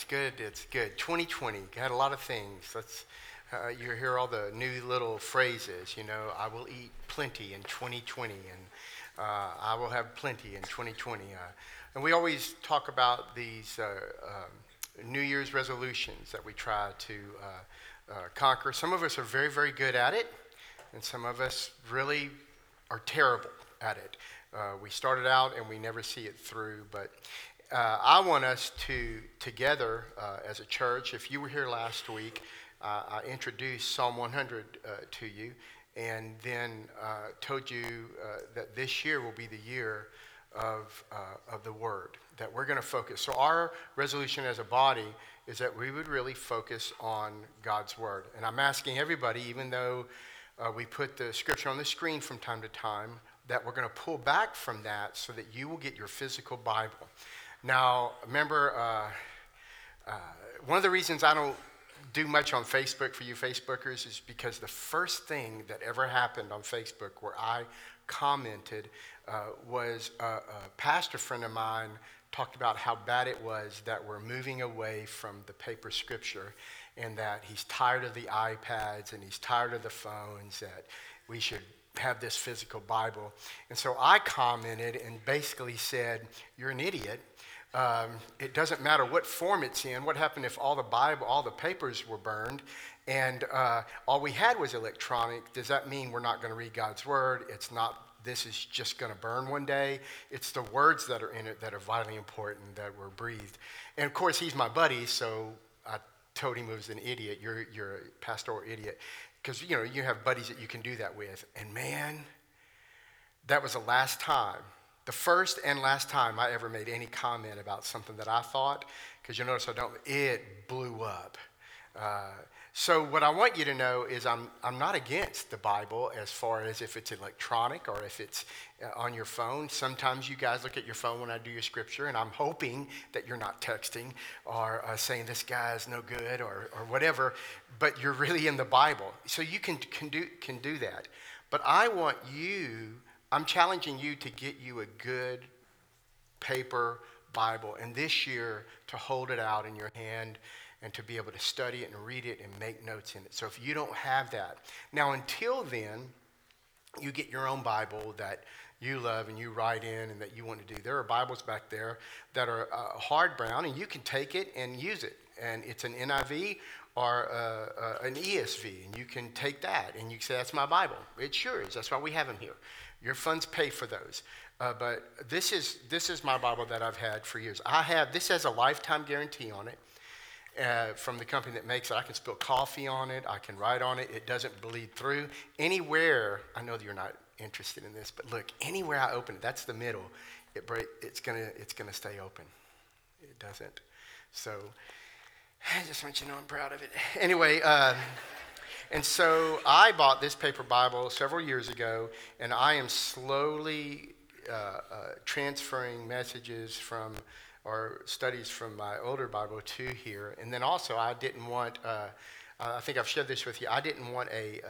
it's good. It's good. 2020 had a lot of things. Uh, you hear all the new little phrases. You know, I will eat plenty in 2020, and uh, I will have plenty in 2020. Uh, and we always talk about these uh, um, New Year's resolutions that we try to uh, uh, conquer. Some of us are very, very good at it, and some of us really are terrible at it. we started out and we never see it through, but uh, I want us to, together uh, as a church, if you were here last week, uh, I introduced Psalm 100 uh, to you and then uh, told you uh, that this year will be the year of, of the Word, that we're going to focus. So, our resolution as a body is that we would really focus on God's Word. And I'm asking everybody, even though we put the scripture on the screen from time to time, that we're going to pull back from that so that you will get your physical Bible. Now, remember, uh, uh, one of the reasons I don't do much on Facebook for you Facebookers is because the first thing that ever happened on Facebook where I commented uh, was a, a, pastor friend of mine talked about how bad it was that we're moving away from the paper scripture and that he's tired of the iPads and he's tired of the phones, that we should have this physical Bible. And so I commented and basically said, You're an idiot um, it doesn't matter what form it's in. What happened if all the Bible, all the papers were burned, and uh, all we had was electronic? Does that mean we're not going to read God's word? It's not. This is just going to burn one day. It's the words that are in it that are vitally important that were breathed. And of course, he's my buddy, so I told him he was an idiot. You're you're a pastoral idiot because you know you have buddies that you can do that with. And man, that was the last time the first and last time I ever made any comment about something that I thought, because you'll notice I don't, it blew up. Uh, so, what I want you to know is I'm, I'm not against the Bible as far as if it's electronic or if it's uh, on your phone. Sometimes you guys look at your phone when I do your scripture, and I'm hoping that you're not texting or uh, saying this guy is no good or, or whatever, but you're really in the Bible. So, you can, can, do, can do that. But I want you I'm challenging you to get you a good paper Bible, and this year to hold it out in your hand and to be able to study it and read it and make notes in it. So if you don't have that, now until then, you get your own Bible that you love and you write in and that you want to do. There are Bibles back there that are uh, hard brown, and you can take it and use it. And it's an NIV or uh, uh, an ESV, and you can take that and you say, That's my Bible. It sure is. That's why we have them here. Your funds pay for those. Uh, but this is, this is my Bible that I've had for years. I have, this has a lifetime guarantee on it uh, from the company that makes it. I can spill coffee on it, I can write on it, it doesn't bleed through. Anywhere, I know that you're not interested in this, but look, anywhere I open it, that's the middle, it break, it's going to it's gonna stay open. It doesn't. So I just want you to know I'm proud of it. Anyway, uh, and so I bought this paper Bible several years ago, and I am slowly uh, uh, transferring messages from or studies from my older Bible to here. And then also, I didn't want, uh, I think I've shared this with you, I didn't want a,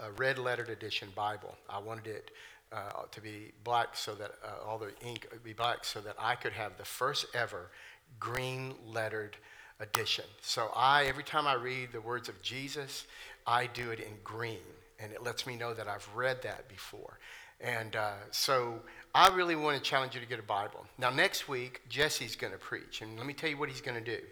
a, a red lettered edition Bible. I wanted it uh, to be black so that uh, all the ink would be black so that I could have the first ever green lettered edition. So I, every time I read the words of Jesus, I do it in green, and it lets me know that I've read that before. And uh, so I really want to challenge you to get a Bible. Now, next week, Jesse's going to preach, and let me tell you what he's going to do.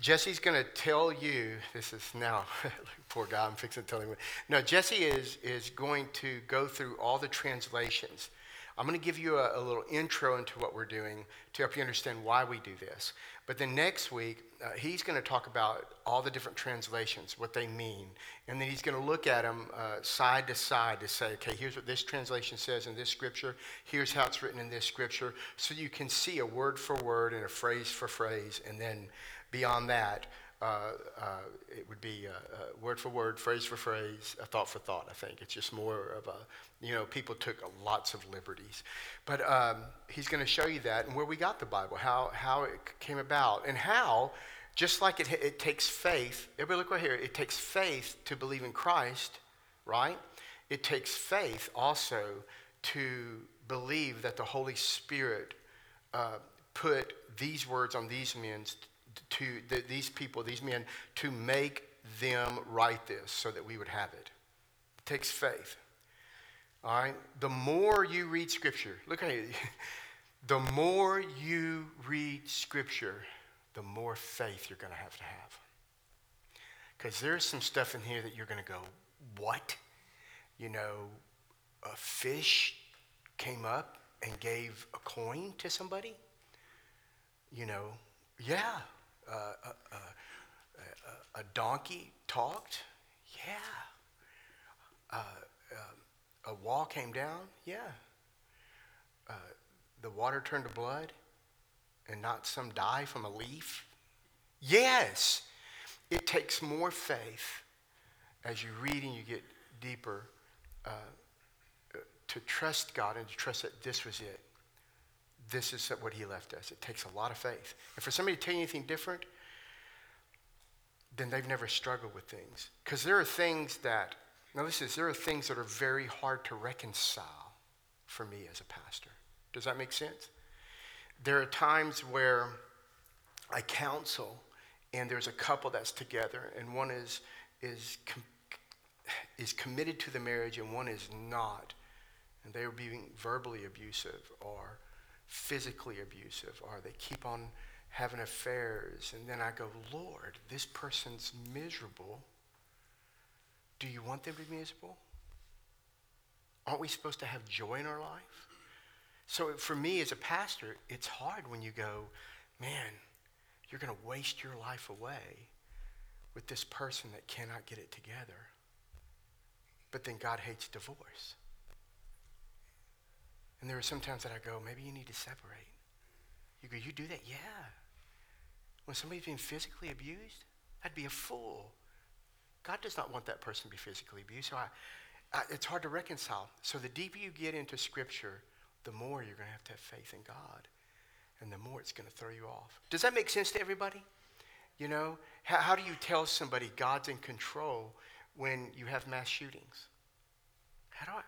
Jesse's going to tell you, this is now, poor guy, I'm fixing to tell him. No, Jesse is, is going to go through all the translations. I'm going to give you a, a little intro into what we're doing to help you understand why we do this. But then next week, uh, he's going to talk about all the different translations, what they mean. And then he's going to look at them uh, side to side to say, okay, here's what this translation says in this scripture. Here's how it's written in this scripture. So you can see a word for word and a phrase for phrase. And then beyond that, uh, uh, it would be uh, uh, word for word, phrase for phrase, a thought for thought, I think. It's just more of a, you know, people took lots of liberties. But um, he's going to show you that and where we got the Bible, how, how it came about, and how, just like it, it takes faith, everybody look right here, it takes faith to believe in Christ, right? It takes faith also to believe that the Holy Spirit uh, put these words on these men's to the, these people, these men, to make them write this so that we would have it. It takes faith. All right? The more you read Scripture, look at it. The more you read Scripture, the more faith you're going to have to have. Because there's some stuff in here that you're going to go, what? You know, a fish came up and gave a coin to somebody? You know, yeah. Uh, uh, uh, a donkey talked? Yeah. Uh, uh, a wall came down? Yeah. Uh, the water turned to blood and not some die from a leaf? Yes. It takes more faith as you read and you get deeper uh, to trust God and to trust that this was it. This is what He left us. It takes a lot of faith. And for somebody to tell you anything different, then they've never struggled with things. Because there are things that, now this is, there are things that are very hard to reconcile for me as a pastor. Does that make sense? There are times where I counsel and there's a couple that's together and one is, is, com- is committed to the marriage and one is not. And they are being verbally abusive or physically abusive or they keep on having affairs. And then I go, Lord, this person's miserable. Do you want them to be miserable? Aren't we supposed to have joy in our life? So for me as a pastor, it's hard when you go, man, you're going to waste your life away with this person that cannot get it together. But then God hates divorce. And there are some times that I go, maybe you need to separate. You go, you do that? Yeah. When somebody's being physically abused, I'd be a fool. God does not want that person to be physically abused. So I, I, it's hard to reconcile. So the deeper you get into Scripture, the more you're going to have to have faith in God. And the more it's going to throw you off. Does that make sense to everybody? You know, how, how do you tell somebody God's in control when you have mass shootings? How do I,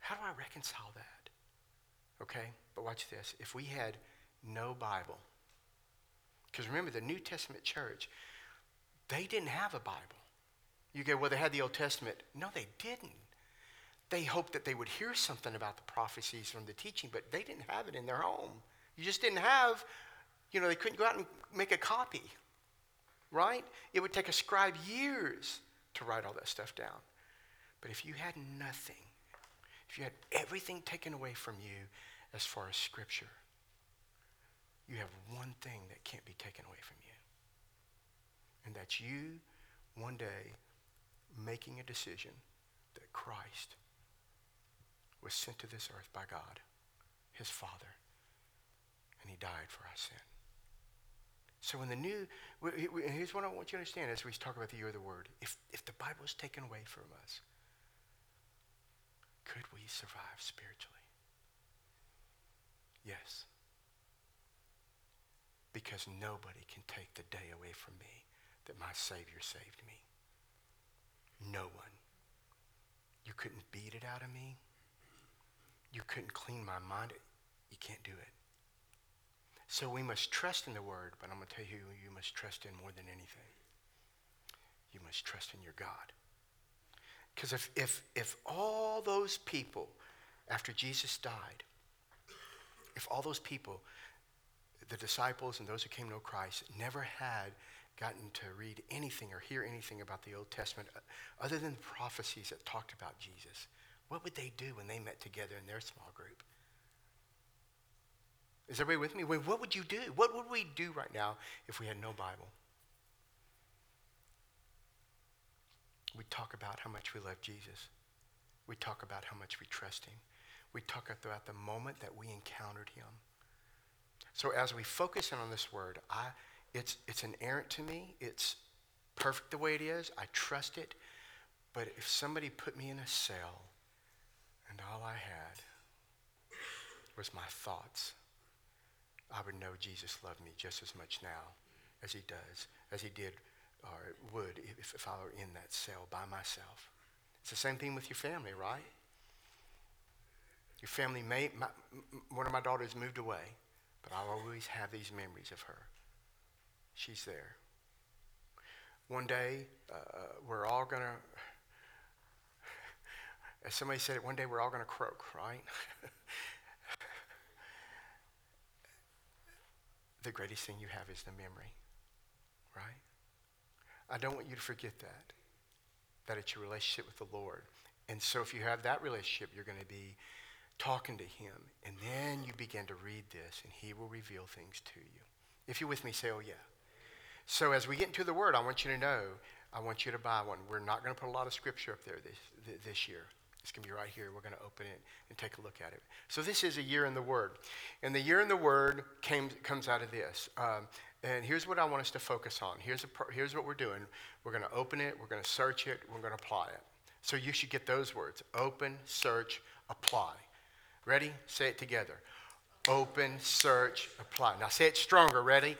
how do I reconcile that? Okay, but watch this. If we had no Bible, because remember, the New Testament church, they didn't have a Bible. You go, well, they had the Old Testament. No, they didn't. They hoped that they would hear something about the prophecies from the teaching, but they didn't have it in their home. You just didn't have, you know, they couldn't go out and make a copy, right? It would take a scribe years to write all that stuff down. But if you had nothing, if you had everything taken away from you as far as Scripture, you have one thing that can't be taken away from you. And that's you one day making a decision that Christ was sent to this earth by God, his Father, and he died for our sin. So in the new, here's what I want you to understand as we talk about the year of the word. If, if the Bible is taken away from us, could we survive spiritually? Yes because nobody can take the day away from me that my Savior saved me. No one. You couldn't beat it out of me. You couldn't clean my mind. You can't do it. So we must trust in the Word, but I'm going to tell you you must trust in more than anything. You must trust in your God. Because if, if, if all those people, after Jesus died, if all those people the disciples and those who came to know Christ never had gotten to read anything or hear anything about the Old Testament uh, other than the prophecies that talked about Jesus, what would they do when they met together in their small group? Is everybody with me? What would you do? What would we do right now if we had no Bible? We talk about how much we love Jesus. We talk about how much we trust him. We talk about the moment that we encountered him. So as we focus in on this word, I, it's, it's inerrant to me. It's perfect the way it is. I trust it. But if somebody put me in a cell and all I had was my thoughts, I would know Jesus loved me just as much now as he does, as he did or would if, if I were in that cell by myself. It's the same thing with your family, right? Your family may, my, one of my daughters moved away. But I'll always have these memories of her. she's there. One day, uh, we're all going to, as somebody said it, one day we're all going to croak, right? the greatest thing you have is the memory, right? I don't want you to forget that, that it's your relationship with the Lord. And so if you have that relationship, you're going to be talking to him. And then you begin to read this, and he will reveal things to you. If you're with me, say, oh, yeah. So as we get into the word, I want you to know, I want you to buy one. We're not going to put a lot of scripture up there this, this year. It's going to be right here. We're going to open it and take a look at it. So this is a year in the Word. And the year in the Word came, comes out of this. Um, and here's what I want us to focus on. Here's, a, here's what we're doing. We're going to open it. We're going to search it. We're going to apply it. So you should get those words. Open, search, apply. Ready? Say it together. Open, search, apply. Now say it stronger. Ready?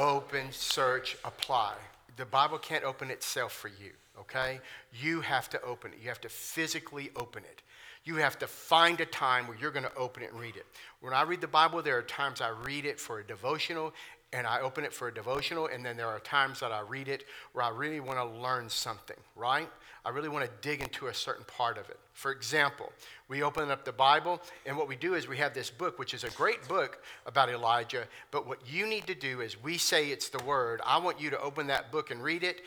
Open, search, apply. The Bible can't open itself for you okay? You have to open it. You have to physically open it. You have to find a time where you're going to open it and read it. When I read the Bible, there are times I read it for a devotional and I open it for a devotional, and then there are times that I read it where I really want to learn something, right? I really want to dig into a certain part of it. For example, we open up the Bible, and what we do is we have this book, which is a great book about Elijah. But what you need to do is we say it's the Word. I want you to open that book and read it,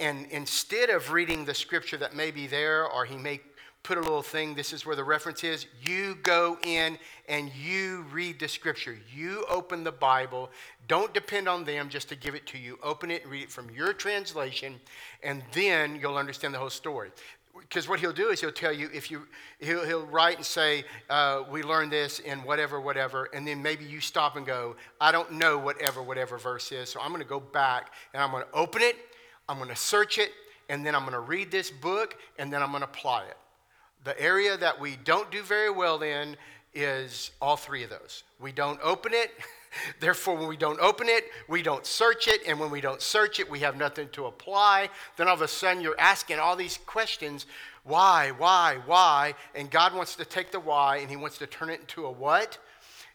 and instead of reading the scripture that may be there, or he may put a little thing, this is where the reference is, you go in and you read the scripture. You open the Bible. Don't depend on them just to give it to you. Open it and read it from your translation, and then you'll understand the whole story because what he'll do is he'll tell you if you he'll, he'll write and say uh, we learned this in whatever whatever and then maybe you stop and go i don't know whatever whatever verse is so i'm going to go back and i'm going to open it I'm going to search it, and then I'm going to read this book, and then I'm going to apply it. The area that we don't do very well in is all three of those. We don't open it. Therefore, when we don't open it, we don't search it. And when we don't search it, we have nothing to apply. Then all of a sudden, you're asking all these questions why, why, why? And God wants to take the why and He wants to turn it into a what?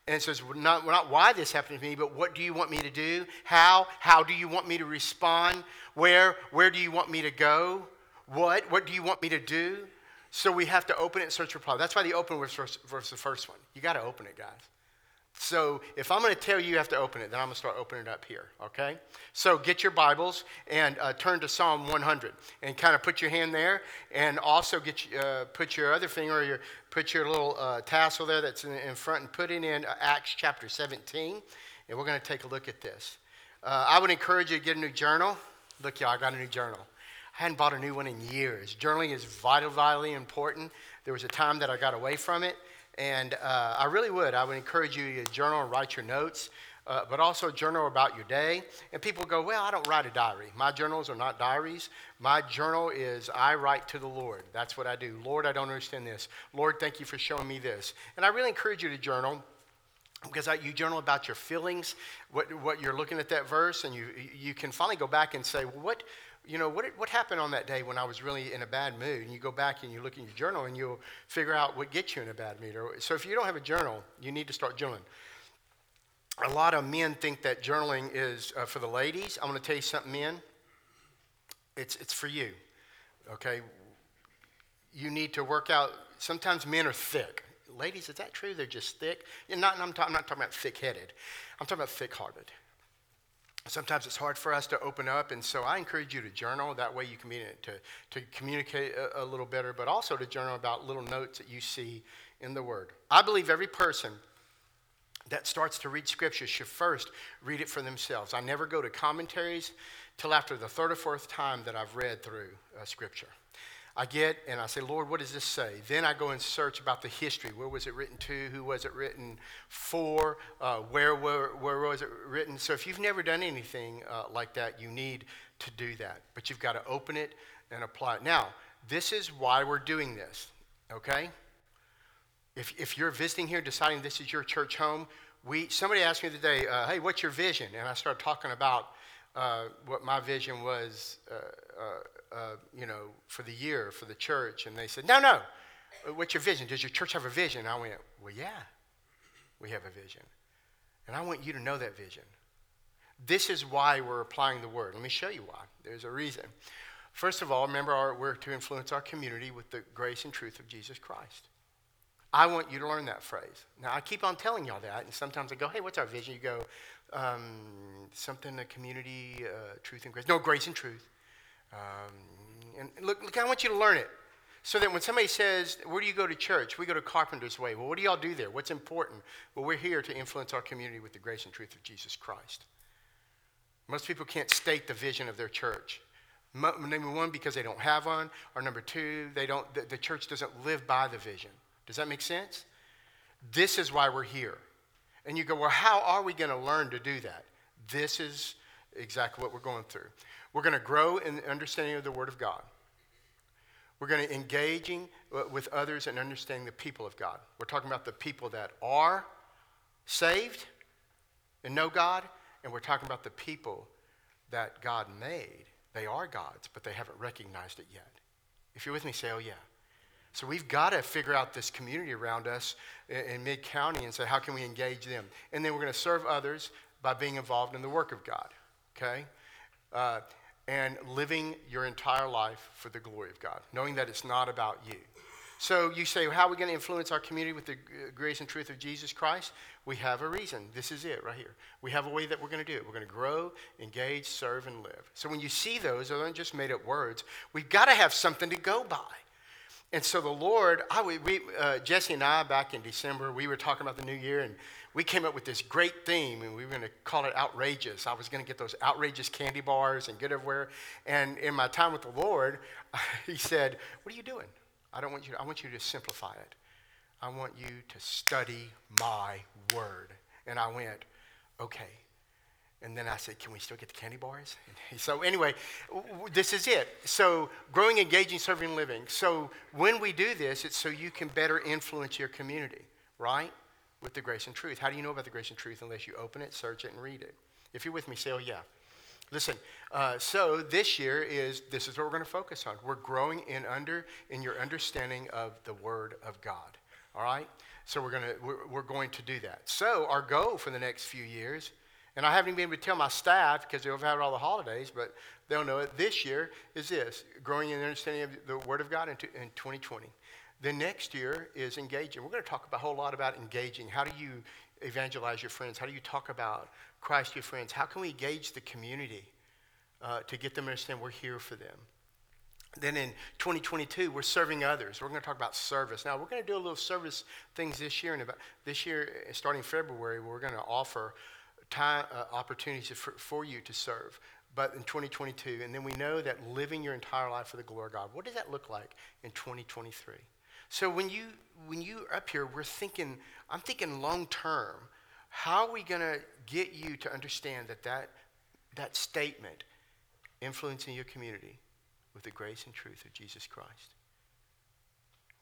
And it says, not, not why this happened to me, but what do you want me to do? How? How do you want me to respond? Where? Where do you want me to go? What? What do you want me to do? So we have to open it and search for problem. That's why the open was versus the first one. You got to open it, guys. So if I'm going to tell you you have to open it, then I'm going to start opening it up here, okay? So get your Bibles and uh, turn to Psalm 100 and kind of put your hand there and also get uh, put your other finger or your, put your little uh, tassel there that's in, in, front and put it in uh, Acts chapter 17. And we're going to take a look at this. Uh, I would encourage you to get a new journal. Look, y'all, I got a new journal. I hadn't bought a new one in years. Journaling is vital, vitally important. There was a time that I got away from it and uh, I really would. I would encourage you to journal and write your notes, uh, but also journal about your day. And people go, Well, I don't write a diary. My journals are not diaries. My journal is I write to the Lord. That's what I do. Lord, I don't understand this. Lord, thank you for showing me this. And I really encourage you to journal because you journal about your feelings, what, what you're looking at that verse, and you, you can finally go back and say, well, what, you know, what, what happened on that day when I was really in a bad mood? And you go back and you look in your journal and you'll figure out what gets you in a bad mood. So if you don't have a journal, you need to start journaling. A lot of men think that journaling is uh, for the ladies. I'm going to tell you something, men. It's, it's for you, okay? You need to work out. Sometimes men are thick. Ladies, is that true? They're just thick? Not, I'm, talk, I'm not talking about thick headed, I'm talking about thick hearted sometimes it's hard for us to open up and so i encourage you to journal. That way you can to, to communicate a, a, little better but also to journal about little notes that you see in the word. I believe every person that starts to read scripture should first read it for themselves. I never go to commentaries till after the third or fourth time that i've read through uh, scripture I get and I say, Lord, what does this say? Then I go and search about the history. Where was it written to? Who was it written for? Uh, where, where, where was it written? So if you've never done anything uh, like that, you need to do that. But you've got to open it and apply it. Now, this is why we're doing this, okay? If, if you're visiting here, deciding this is your church home, we, somebody asked me today, uh, hey, what's your vision? And I started talking about uh, what my vision was uh, uh, uh, you know, for the year, for the church. And they said, no, no. What's your vision? Does your church have a vision? I went, well, yeah, we have a vision. And I want you to know that vision. This is why we're applying the word. Let me show you why. There's a reason. First of all, remember our, we're to influence our community with the grace and truth of Jesus Christ. I want you to learn that phrase. Now, I keep on telling y'all that, and sometimes I go, hey, what's our vision? You go, um, something, a community, uh, truth and grace. No, grace and truth. Um, and look, look, I want you to learn it. So that when somebody says, Where do you go to church? We go to Carpenter's Way. Well, what do y'all do there? What's important? Well, we're here to influence our community with the grace and truth of Jesus Christ. Most people can't state the vision of their church. Number one, because they don't have one, or number two, they don't, the, the church doesn't live by the vision. Does that make sense? This is why we're here. And you go, well, how are we going to learn to do that? This is exactly what we're going through. We're going to grow in the understanding of the Word of God. We're going to engaging with others and understanding the people of God. We're talking about the people that are saved and know God, and we're talking about the people that God made. They are God's, but they haven't recognized it yet. If you're with me, say, oh, yeah. So we've got to figure out this community around us in, Mid County and say, how can we engage them? And then we're going to serve others by being involved in the work of God, okay? Uh, and living your entire life for the glory of God, knowing that it's not about you. So you say, well, how are we going to influence our community with the grace and truth of Jesus Christ? We have a reason. This is it right here. We have a way that we're going to do it. We're going to grow, engage, serve, and live. So when you see those, those aren't just made up words. We've got to have something to go by. And so the Lord, I, we, uh, Jesse and I, back in December, we were talking about the new year, and we came up with this great theme, and we were going to call it outrageous. I was going to get those outrageous candy bars and get everywhere. And in my time with the Lord, He said, "What are you doing? I don't want you. To, I want you to simplify it. I want you to study my word." And I went, "Okay." And then I said, Can we still get the candy bars? so, anyway, this is it. So, growing, engaging, serving, living. So, when we do this, it's so you can better influence your community, right? With the grace and truth. How do you know about the grace and truth unless you open it, search it, and read it? If you're with me, say, Oh, yeah. Listen, uh, so this year is this is what we're going to focus on. We're growing in under in your understanding of the Word of God. All right. So we're going to we're, we're going to do that. So our goal for the next few years and I haven't even been able to tell my staff because they've had all the holidays, but they'll know it. This year is this growing in understanding of the Word of God in, in 2020. The next year is engaging. We're going to talk a whole lot about engaging. How do you evangelize your friends? How do you talk about Christ to your friends? How can we engage the community uh, to get them to understand we're here for them? Then in 2022, we're serving others. We're going to talk about service. Now, we're going to do a little service things this year. And about this year, starting February, we're going to offer time, uh, opportunities for, for you to serve. But in 2022, and then we know that living your entire life for the glory of God, what does that look like in 2023? So when you when you up here, we're thinking, I'm thinking long term. How are we going to get you to understand that, that that statement influencing your community with the grace and truth of Jesus Christ?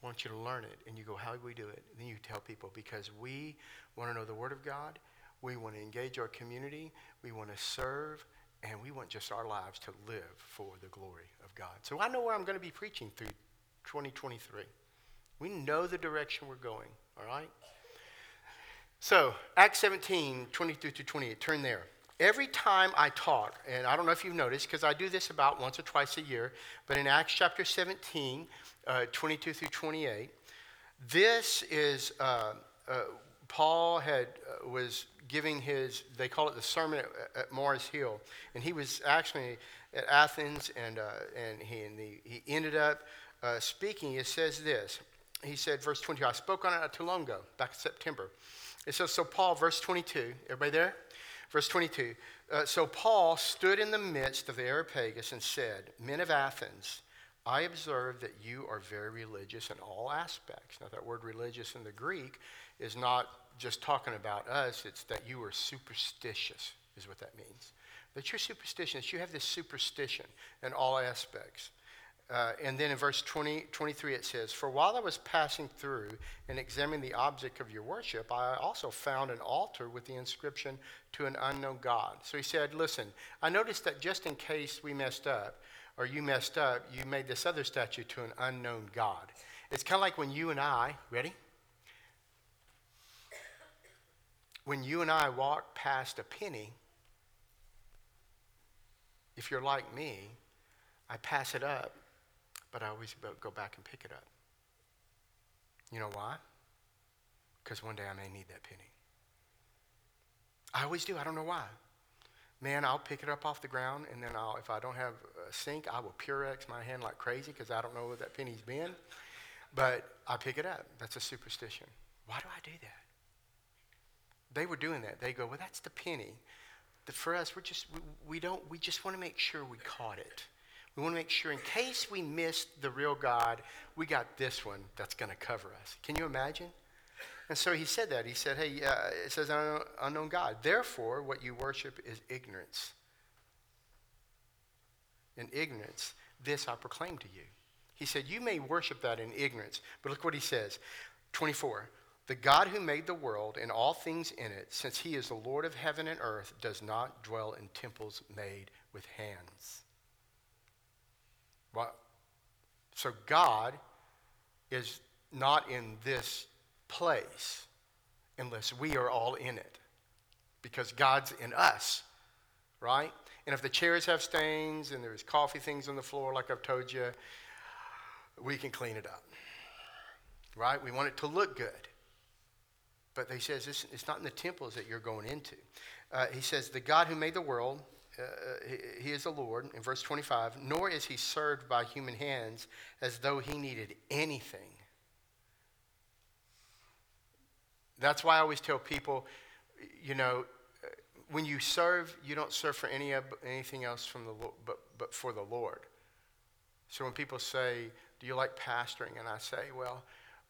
I want you to learn it, and you go, how do we do it? And then you tell people because we want to know the Word of God we want to engage our community. We want to serve. And we want just our lives to live for the glory of God. So I know where I'm going to be preaching through 2023. We know the direction we're going, all right? So, Acts 17, 23 to 28, turn there. Every time I talk, and I don't know if you've noticed, because I do this about once or twice a year, but in Acts chapter 17, uh, 22 through 28, this is uh, uh, Paul had uh, was giving his, they call it the sermon at, at Mars Hill. And he was actually at Athens, and, uh, and, he, and the, he ended up uh, speaking. It says this. He said, verse 22, I spoke on it long ago, back in September. It says, so Paul, verse 22, everybody there? Verse 22. Uh, so Paul stood in the midst of the Areopagus and said, Men of Athens, I observe that you are very religious in all aspects. Now, that word religious in the Greek is not just talking about us, it's that you are superstitious, is what that means. That you're superstitious, you have this superstition in all aspects. Uh, and then in verse 20, 23 it says, For while I was passing through and examining the object of your worship, I also found an altar with the inscription to an unknown God. So he said, Listen, I noticed that just in case we messed up, or you messed up, you made this other statue to an unknown God. It's kind of like when you and I, ready? When you and I walk past a penny if you're like me, I pass it up, but I always go back and pick it up. You know why? Because one day I may need that penny. I always do. I don't know why. Man, I'll pick it up off the ground, and then I'll, if I don't have a sink, I will Purell my hand like crazy because I don't know where that penny's been. But I pick it up. That's a superstition. Why do I do that? They were doing that. They go, well, that's the penny. For us, we're just we, we don't. We just want to make sure we caught it. We want to make sure, in case we missed the real God, we got this one that's going to cover us. Can you imagine? And so he said that. He said, hey, uh, it says unknown God. Therefore, what you worship is ignorance. In ignorance, this I proclaim to you. He said, You may worship that in ignorance. But look what he says 24. The God who made the world and all things in it, since he is the Lord of heaven and earth, does not dwell in temples made with hands. Well, so God is not in this place unless we are all in it. Because God's in us, right? And if the chairs have stains and there's coffee things on the floor, like I've told you, we can clean it up. Right? We want it to look good. But he says this, it's not in the temples that you're going into. Uh, he says, The God who made the world, uh, he, he is the Lord, in verse 25, nor is he served by human hands as though he needed anything. That's why I always tell people, you know, when you serve, you don't serve for any anything else from the Lord, but, but for the Lord. So when people say, Do you like pastoring? And I say, Well,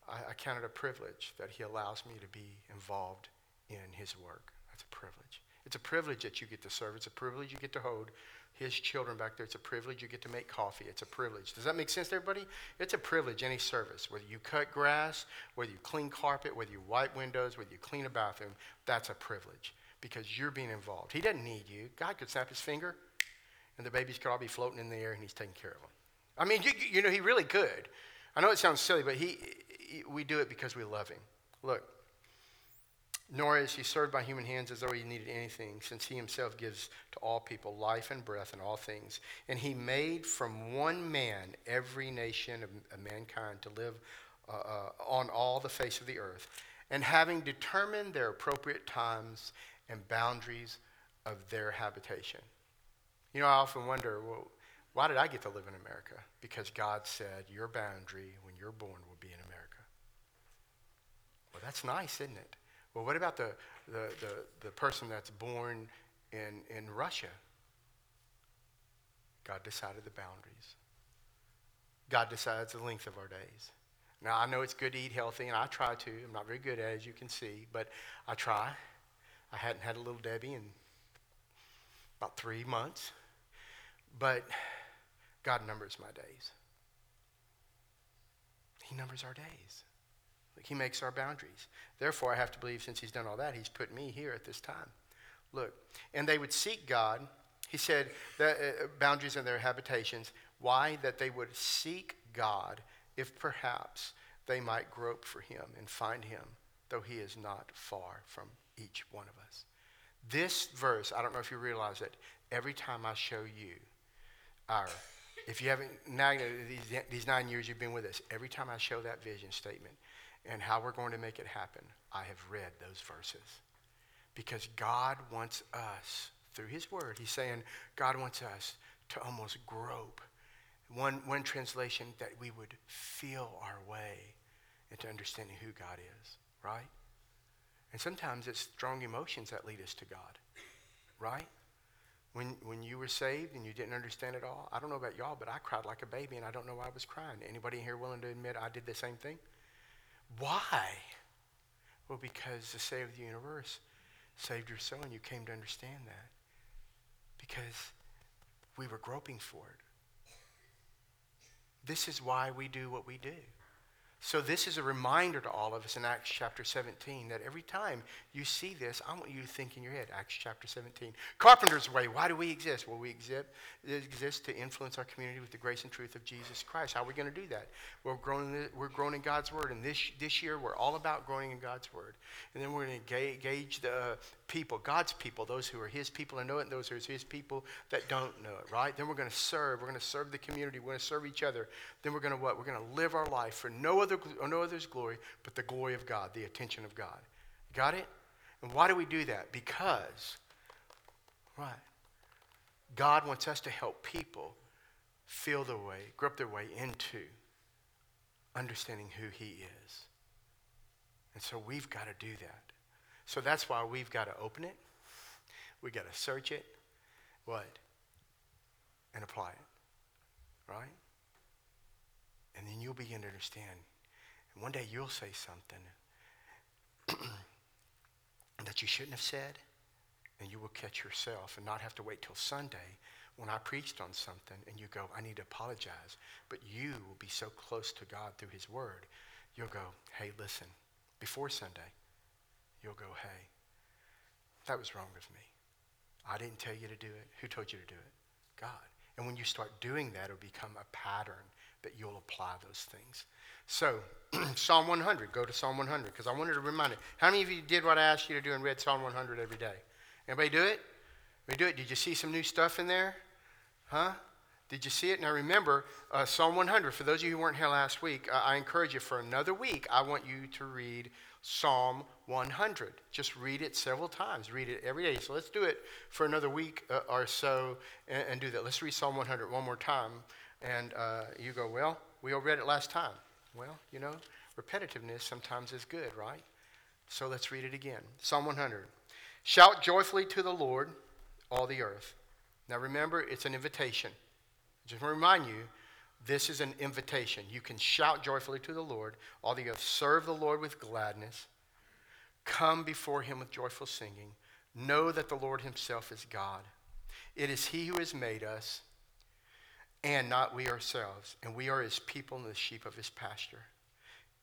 I, I count it a privilege that He allows me to be involved in His work. That's a privilege. It's a privilege that you get to serve. It's a privilege you get to hold his children back there. It's a privilege. You get to make coffee. It's a privilege. Does that make sense to everybody? It's a privilege, any service. Whether you cut grass, whether you clean carpet, whether you wipe windows, whether you clean a bathroom, that's a privilege because you're being involved. He doesn't need you. God could snap his finger and the babies could all be floating in the air and he's taking care of them. I mean, you, you know, he really could. I know it sounds silly, but he, he, we do it because we love him. Look, nor is he served by human hands as though he needed anything, since he himself gives to all people life and breath and all things. And he made from one man every nation of, of mankind to live uh, uh, on all the face of the earth. And having determined their appropriate times and boundaries of their habitation. You know, I often wonder, well, why did I get to live in America? Because God said, your boundary when you're born will be in America. Well, that's nice, isn't it? Well, what about the, the, the, the person that's born in, in Russia? God decided the boundaries. God decides the length of our days. Now, I know it's good to eat healthy, and I try to. I'm not very good at it, as you can see, but I try. I hadn't had a little Debbie in about three months. But God numbers my days. He numbers our days. He makes our boundaries. Therefore, I have to believe since he's done all that, he's put me here at this time. Look, and they would seek God. He said the uh, boundaries of their habitations. Why? That they would seek God if perhaps they might grope for him and find him, though he is not far from each one of us. This verse, I don't know if you realize it, every time I show you our, if you haven't, these, these nine years you've been with us, every time I show that vision statement, and how we're going to make it happen, I have read those verses. Because God wants us, through His Word, He's saying, God wants us to almost grope. One, one translation, that we would feel our way into understanding who God is, right? And sometimes it's strong emotions that lead us to God, right? When, when you were saved and you didn't understand it all, I don't know about y'all, but I cried like a baby and I don't know why I was crying. Anybody here willing to admit I did the same thing? Why? Well, because the Savior of the universe saved your soul, and you came to understand that. Because we were groping for it. This is why we do what we do. So, this is a reminder to all of us in Acts chapter 17 that every time you see this, I want you to think in your head Acts chapter 17. Carpenter's Way, why do we exist? Well, we exist, to influence our community with the grace and truth of Jesus Christ. How are we going to do that? We're growing, we're growing in God's Word, and this, this year we're all about growing in God's Word. And then we're going to gauge the, people, God's people, those who are His people and know it, and those who are His people that don't know it, right? Then we're going to serve. We're going to serve the community. We're going to serve each other. Then we're going to what? We're going to live our life for no other, no other's glory but the glory of God, the attention of God. Got it? And why do we do that? Because, right? God wants us to help people feel their way, grip their way into understanding who He is. And so we've got to do that. So that's why we've got to open it, we've got to search it, what? And apply it. Right? And then you'll begin to understand. And one day you'll say something that you shouldn't have said, and you will catch yourself and not have to wait till Sunday when I preached on something and you go, I need to apologize. But you will be so close to God through His Word, you'll go, hey, listen, before Sunday, you'll go, hey, that was wrong with me. I didn't tell you to do it. Who told you to do it? God. And when you start doing that, it'll become a pattern that you'll apply those things. So, Psalm 100, go to Psalm 100, because I wanted to remind you. How many of you did what I asked you to do and read Psalm 100 every day? Anybody do it? We do it. Did you see some new stuff in there? Huh? Did you see it? Now remember, uh, Psalm 100. For those of you who weren't here last week, uh, I encourage you for another week. I want you to read Psalm 100. Just read it several times. Read it every day. So let's do it for another week uh, or so and, and, do that. Let's read Psalm 100 one more time. And uh, you go, well, we all read it last time. Well, you know, repetitiveness sometimes is good, right? So let's read it again. Psalm 100. Shout joyfully to the Lord, all the earth. Now remember, it's an invitation. Just to remind you, this is an invitation. You can shout joyfully to the Lord, all the earth. Serve the Lord with gladness. Come before him with joyful singing. Know that the Lord himself is God. It is he who has made us, and not we ourselves, and we are his people and the sheep of his pasture.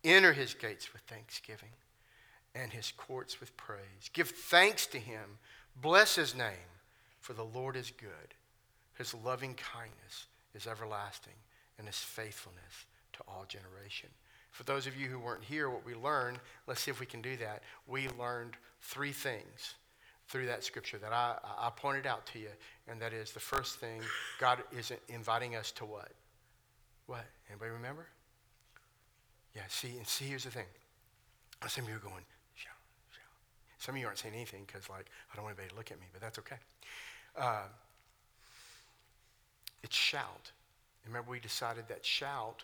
Enter his gates with thanksgiving and his courts with praise. Give thanks to him. Bless his name, for the Lord is good. His loving kindness is everlasting, and his faithfulness to all generation. For those of you who weren't here, what we learned, let's see if we can do that. We learned three things through that scripture that I, I pointed out to you, and that is the first thing God is inviting us to what? What? Anybody remember? Yeah, see, and see, here's the thing. Some of you are going, some of you aren't saying anything because, like, I don't want anybody to look at me, but that's okay. Uh, it's shout. Remember, we decided that shout,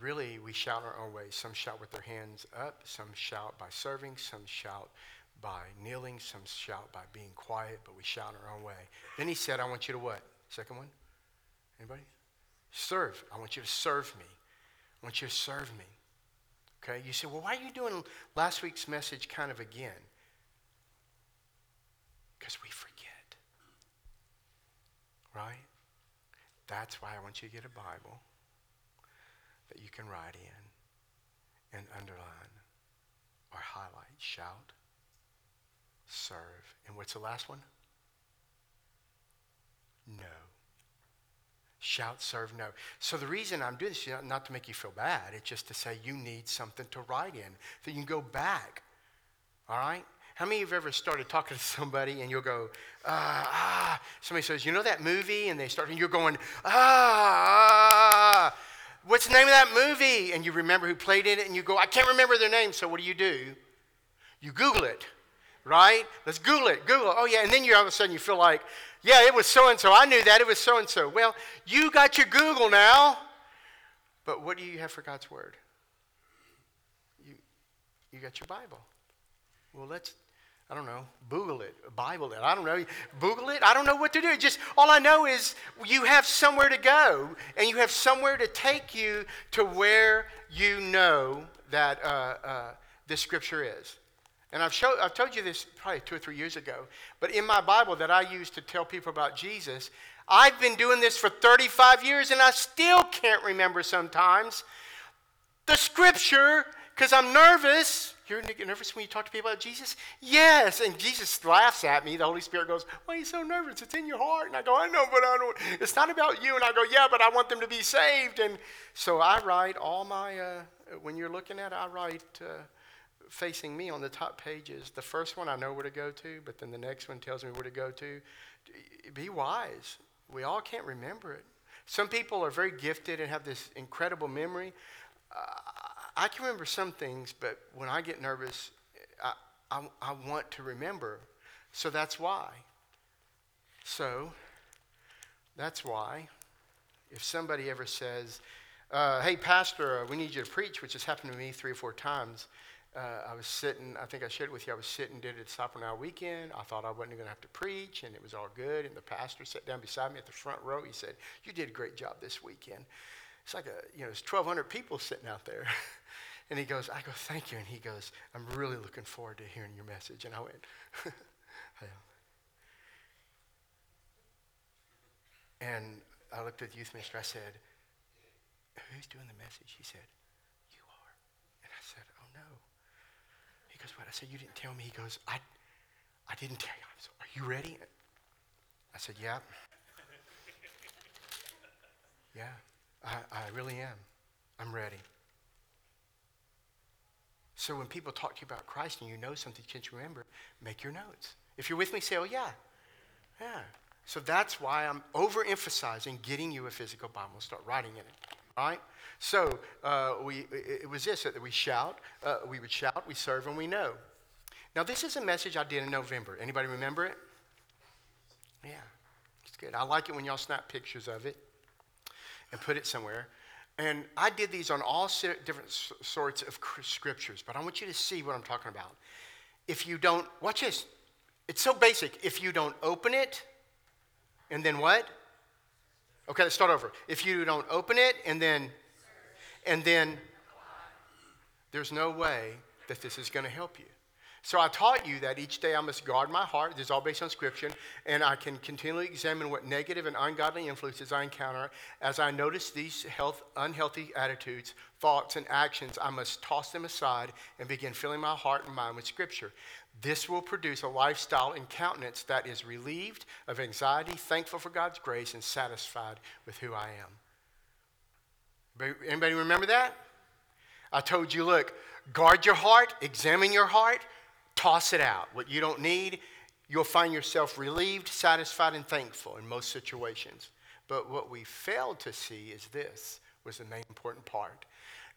really, we shout our own ways. Some shout with their hands up, some shout by serving, some shout by kneeling, some shout by being quiet, but we shout our own way. Then he said, I want you to what? Second one? Anybody? Serve. I want you to serve me. I want you to serve me. Okay? You say, well, why are you doing last week's message kind of again? Because we forget. Right? That's why I want you to get a Bible that you can write in and underline or highlight. Shout, serve. And what's the last one? No. Shout, serve, no. So the reason I'm doing this is not to make you feel bad. It's just to say you need something to write in that you can go back. All right? How many of you have ever started talking to somebody and you'll go, ah, ah. Somebody says, you know that movie? And they start, and you're going, ah, what's the name of that movie? And you remember who played in it and you go, I can't remember their name. So what do you do? You Google it, right? Let's Google it. Google it. Oh, yeah. And then you all of a sudden you feel like, yeah, it was so and so. I knew that. It was so and so. Well, you got your Google now. But what do you have for God's Word? You, you got your Bible. Well, let's I don't know, Google it, Bible it. I don't know, Google it. I don't know what to do. Just all I know is you have somewhere to go, and you have somewhere to take you to where you know that uh, uh, this scripture is. And I've, showed, I've told you this probably two or three years ago, but in my Bible that I use to tell people about Jesus, I've been doing this for 35 years, and I still can't remember sometimes the scripture because I'm nervous. You're nervous when you talk to people about Jesus? Yes. And Jesus laughs at me. The Holy Spirit goes, Why are you so nervous? It's in your heart. And I go, I know, but I don't. It's not about you. And I go, Yeah, but I want them to be saved. And so I write all my, uh, when you're looking at it, I write uh, facing me on the top pages. The first one I know where to go to, but then the next one tells me where to go to. Be wise. We all can't remember it. Some people are very gifted and have this incredible memory. Uh, I can remember some things, but when I get nervous, I, I, I want to remember. So that's why. So that's why. If somebody ever says, uh, hey, Pastor, uh, we need you to preach, which has happened to me three or four times. Uh, I was sitting, I think I shared with you, I was sitting, did it Supper Now weekend. I thought I wasn't going to have to preach, and it was all good. And the pastor sat down beside me at the front row. He said, You did a great job this weekend. It's like a, you know, it's 1,200 people sitting out there. and he goes, I go, Thank you. And he goes, I'm really looking forward to hearing your message. And I went, And I looked at the youth minister. I said, Who's doing the message? He said, You are. And I said, Oh no. He goes, What? I said, You didn't tell me. He goes, I, I didn't tell you. I said, are you ready? I said, Yeah. yeah, I, I really am. I'm ready. So when people talk to you about Christ and you know something you can't remember, make your notes. If you're with me, say, Oh, yeah. Yeah. So that's why I'm overemphasizing getting you a physical Bible. Start writing in it. All right? So uh, we, it was this that we shout, uh, we would shout, we serve, and we know. Now, this is a message I did in November. Anybody remember it? Yeah, it's good. I like it when y'all snap pictures of it and put it somewhere. And I did these on all different sorts of scriptures, but I want you to see what I'm talking about. If you don't, watch this. It's so basic. If you don't open it, and then what? Okay, let's start over. If you don't open it and then and then there's no way that this is going to help you. So I taught you that each day I must guard my heart. This is all based on scripture, and I can continually examine what negative and ungodly influences I encounter. As I notice these health, unhealthy attitudes, thoughts, and actions, I must toss them aside and begin filling my heart and mind with scripture. This will produce a lifestyle and countenance that is relieved of anxiety, thankful for God's grace, and satisfied with who I am. Anybody remember that? I told you, look, guard your heart, examine your heart, toss it out. What you don't need, you'll find yourself relieved, satisfied, and thankful in most situations. But what we failed to see is this was the main important part.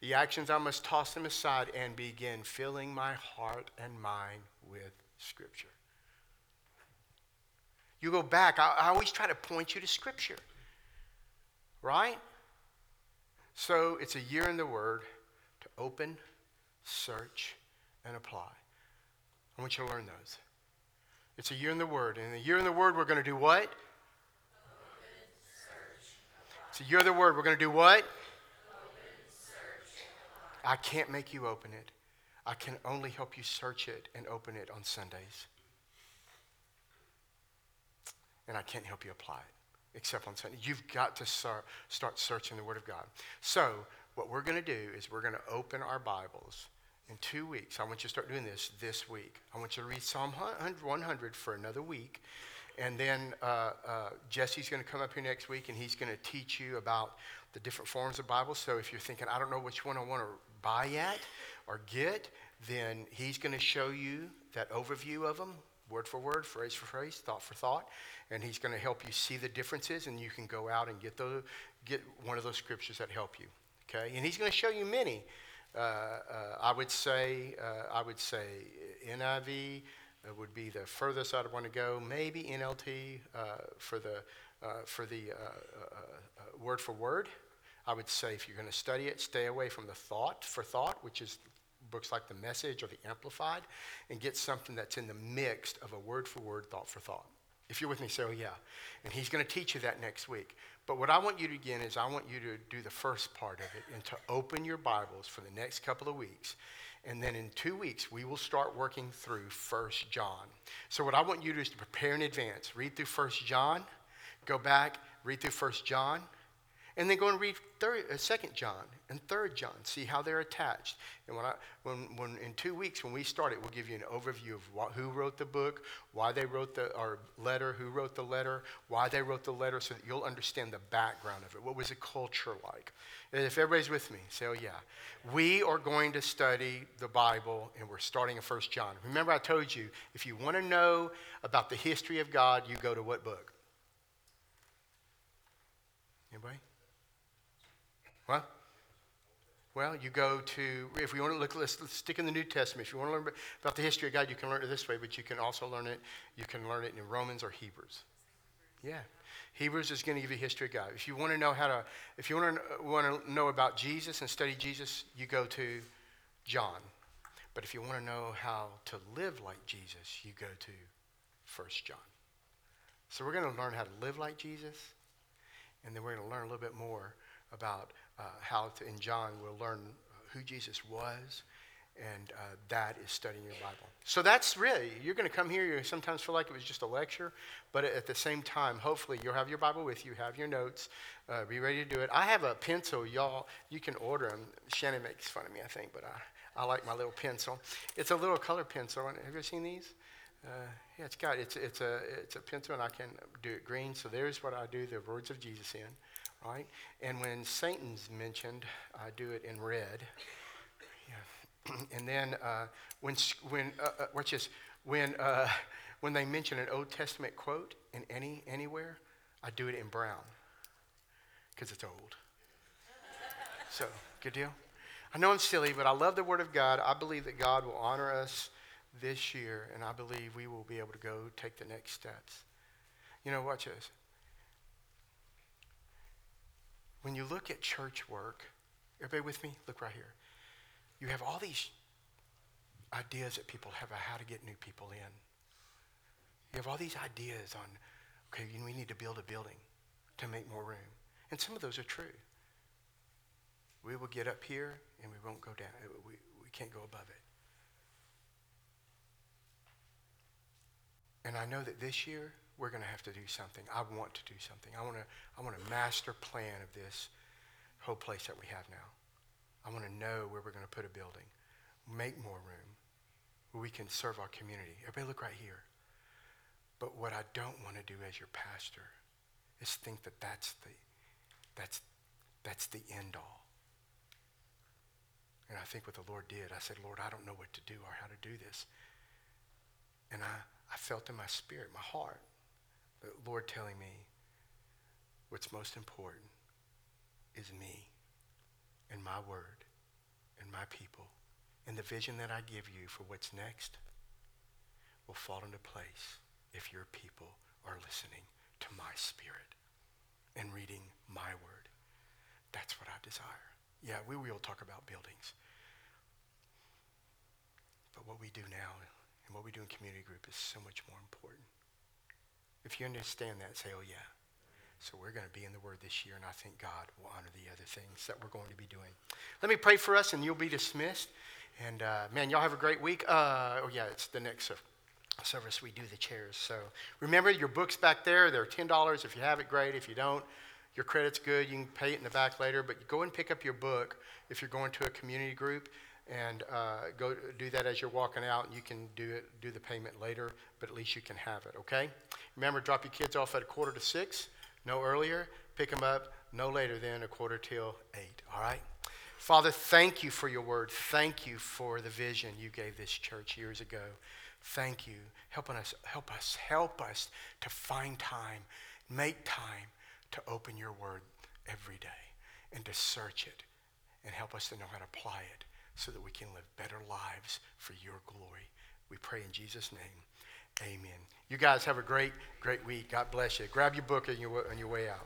The actions I must toss them aside and begin filling my heart and mind with Scripture. You go back, I, I always try to point you to Scripture, right? So it's a year in the Word to open, search, and apply. I want you to learn those. It's a year in the Word. And in a year in the Word, we're going to do what? It's a year in the Word. We're going to do what? I can't make you open it. I can only help you search it and open it on Sundays. And I can't help you apply it except on Sunday. You've got to start, start searching the Word of God. So, what we're going to do is we're going to open our Bibles in two weeks. I want you to start doing this this week. I want you to read Psalm 100 for another week. And then uh, uh, Jesse's going to come up here next week and he's going to teach you about the different forms of Bibles. So if you're thinking, I don't know which one I want to buy yet, or get, then he's going to show you that overview of them, word for word, phrase for phrase, thought for thought, and he's going to help you see the differences, and you can go out and get the get one of those scriptures that help you. Okay, and he's going to show you many. Uh, uh, I would say uh, I would say NIV would be the furthest I'd want to go. Maybe NLT for the for the word for word. I would say if you're going to study it, stay away from the thought for thought, which is books like The Message or The Amplified, and get something that's in the mix of a word for word, thought for thought. If you're with me, say, oh, yeah. And he's going to teach you that next week. But what I want you to again is I want you to do the first part of it and to open your Bibles for the next couple of weeks. And then in two weeks, we will start working through First John. So what I want you to do is to prepare in advance. Read through First John, go back, read through First John, And then go and read third, uh, Second John and Third John. See how they're attached. And when I, when, when in two weeks when we start it, we'll give you an overview of what, who wrote the book, why they wrote the or letter, who wrote the letter, why they wrote the letter, so that you'll understand the background of it. What was the culture like? And if everybody's with me, say, "Oh yeah." We are going to study the Bible, and we're starting in First John. Remember, I told you if you want to know about the history of God, you go to what book? Anybody? What? Well, you go to, if we want to look, let's, let's, stick in the New Testament. If you want to learn about the history of God, you can learn it this way, but you can also learn it, you can learn it in Romans or Hebrews. Yeah. Hebrews is going to give you history of God. If you want to know how to, if you want to, want to know about Jesus and study Jesus, you go to John. But if you want to know how to live like Jesus, you go to First John. So we're going to learn how to live like Jesus, and then we're going to learn a little bit more about uh, how to, in John, we'll learn who Jesus was, and uh, that is studying your Bible. So that's really, you're going to come here, you sometimes feel like it was just a lecture, but at the same time, hopefully you'll have your Bible with you, have your notes, uh, be ready to do it. I have a pencil, y'all, you can order them. Shannon makes fun of me, I think, but I, I like my little pencil. It's a little color pencil. Have you seen these? Uh, yeah, it's got, it's, it's, a, it's a pencil, and I can do it green. So there's what I do the words of Jesus in right? And when Satan's mentioned, I do it in red. Yeah. and then uh, when, when uh, uh, watch this, when, uh, when they mention an Old Testament quote in any, anywhere, I do it in brown because it's old. so, good deal? I know I'm silly, but I love the Word of God. I believe that God will honor us this year, and I believe we will be able to go take the next steps. You know, watch this. When you look at church work, everybody with me? Look right here. You have all these ideas that people have about how to get new people in. You have all these ideas on, okay, we need to build a building to make more room. And some of those are true. We will get up here and we won't go down. Uh, we, we can't go above it. And I know that this year we're going to have to do something. I want to do something. I want to I want a master plan of this whole place that we have now. I want to know where we're going to put a building, make more room, where we can serve our community. Everybody look right here. But what I don't want to do as your pastor is think that that's the, that's, that's the end all. And I think what the Lord did, I said, Lord, I don't know what to do or how to do this. And I, I felt in my spirit, my heart, the Lord telling me what's most important is me and my word and my people. And the vision that I give you for what's next will fall into place if your people are listening to my spirit and reading my word. That's what I desire. Yeah, we will talk about buildings. But what we do now and what we do in community group is so much more important. If you understand that, say, oh, yeah. So we're going to be in the Word this year, and I think God will honor the other things that we're going to be doing. Let me pray for us, and you'll be dismissed. And uh, man, y'all have a great week. Uh, oh, yeah, it's the next service we do the chairs. So remember, your book's back there. They're $10. If you have it, great. If you don't, your credit's good. You can pay it in the back later. But go and pick up your book if you're going to a community group and uh, go do that as you're walking out. You can do it, do the payment later, but at least you can have it. Okay. Remember, drop your kids off at a quarter to six, no earlier. Pick them up no later than a quarter till eight. All right. Father, thank you for your word. Thank you for the vision you gave this church years ago. Thank you. Helping us, help us, help us to find time, make time to open your word every day and to search it and help us to know how to apply it so that we can live better lives for your glory. We pray in Jesus' name. Amen. You guys have a great, great week. God bless you. Grab your book on your, on your way out.